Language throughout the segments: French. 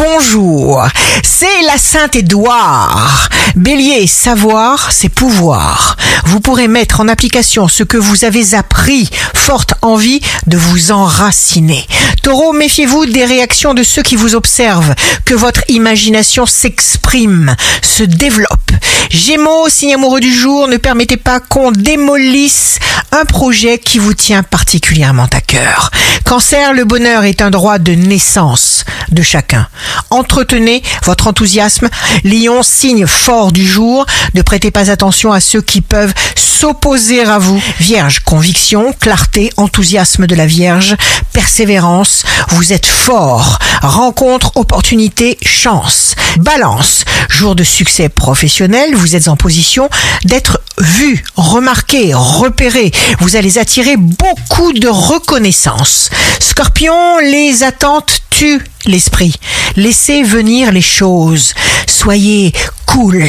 bonjour. C'est la Saint-Édouard. Bélier, savoir, c'est pouvoir. Vous pourrez mettre en application ce que vous avez appris. Forte envie de vous enraciner. Taureau, méfiez-vous des réactions de ceux qui vous observent. Que votre imagination s'exprime, se développe. Gémeaux, signe amoureux du jour, ne permettez pas qu'on démolisse un projet qui vous tient particulièrement à cœur. Cancer, le bonheur est un droit de naissance de chacun. Entretenez votre enthousiasme. Lion, signe fort du jour, ne prêtez pas attention à ceux qui peuvent s'opposer à vous. Vierge, conviction, clarté, enthousiasme de la Vierge, persévérance, vous êtes fort. Rencontre, opportunité, chance. Balance, jour de succès professionnel, vous êtes en position d'être vu, remarqué, repéré. Vous allez attirer beaucoup de reconnaissance. Scorpion, les attentes tuent l'esprit. Laissez venir les choses. Soyez cool.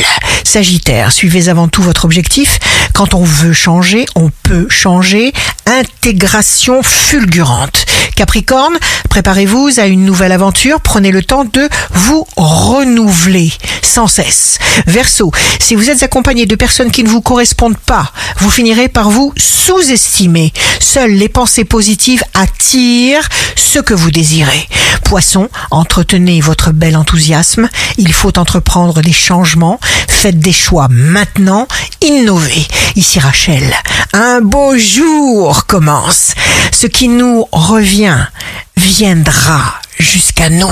Sagittaire, suivez avant tout votre objectif. Quand on veut changer, on peut changer. Intégration fulgurante. Capricorne, préparez-vous à une nouvelle aventure. Prenez le temps de vous renouveler sans cesse. Verseau, si vous êtes accompagné de personnes qui ne vous correspondent pas, vous finirez par vous sous-estimer. Seules les pensées positives attirent ce que vous désirez. Poisson, entretenez votre bel enthousiasme. Il faut entreprendre des changements. Faites des choix maintenant. Innovez. Ici Rachel. Un beau jour commence. Ce qui nous revient viendra jusqu'à nous.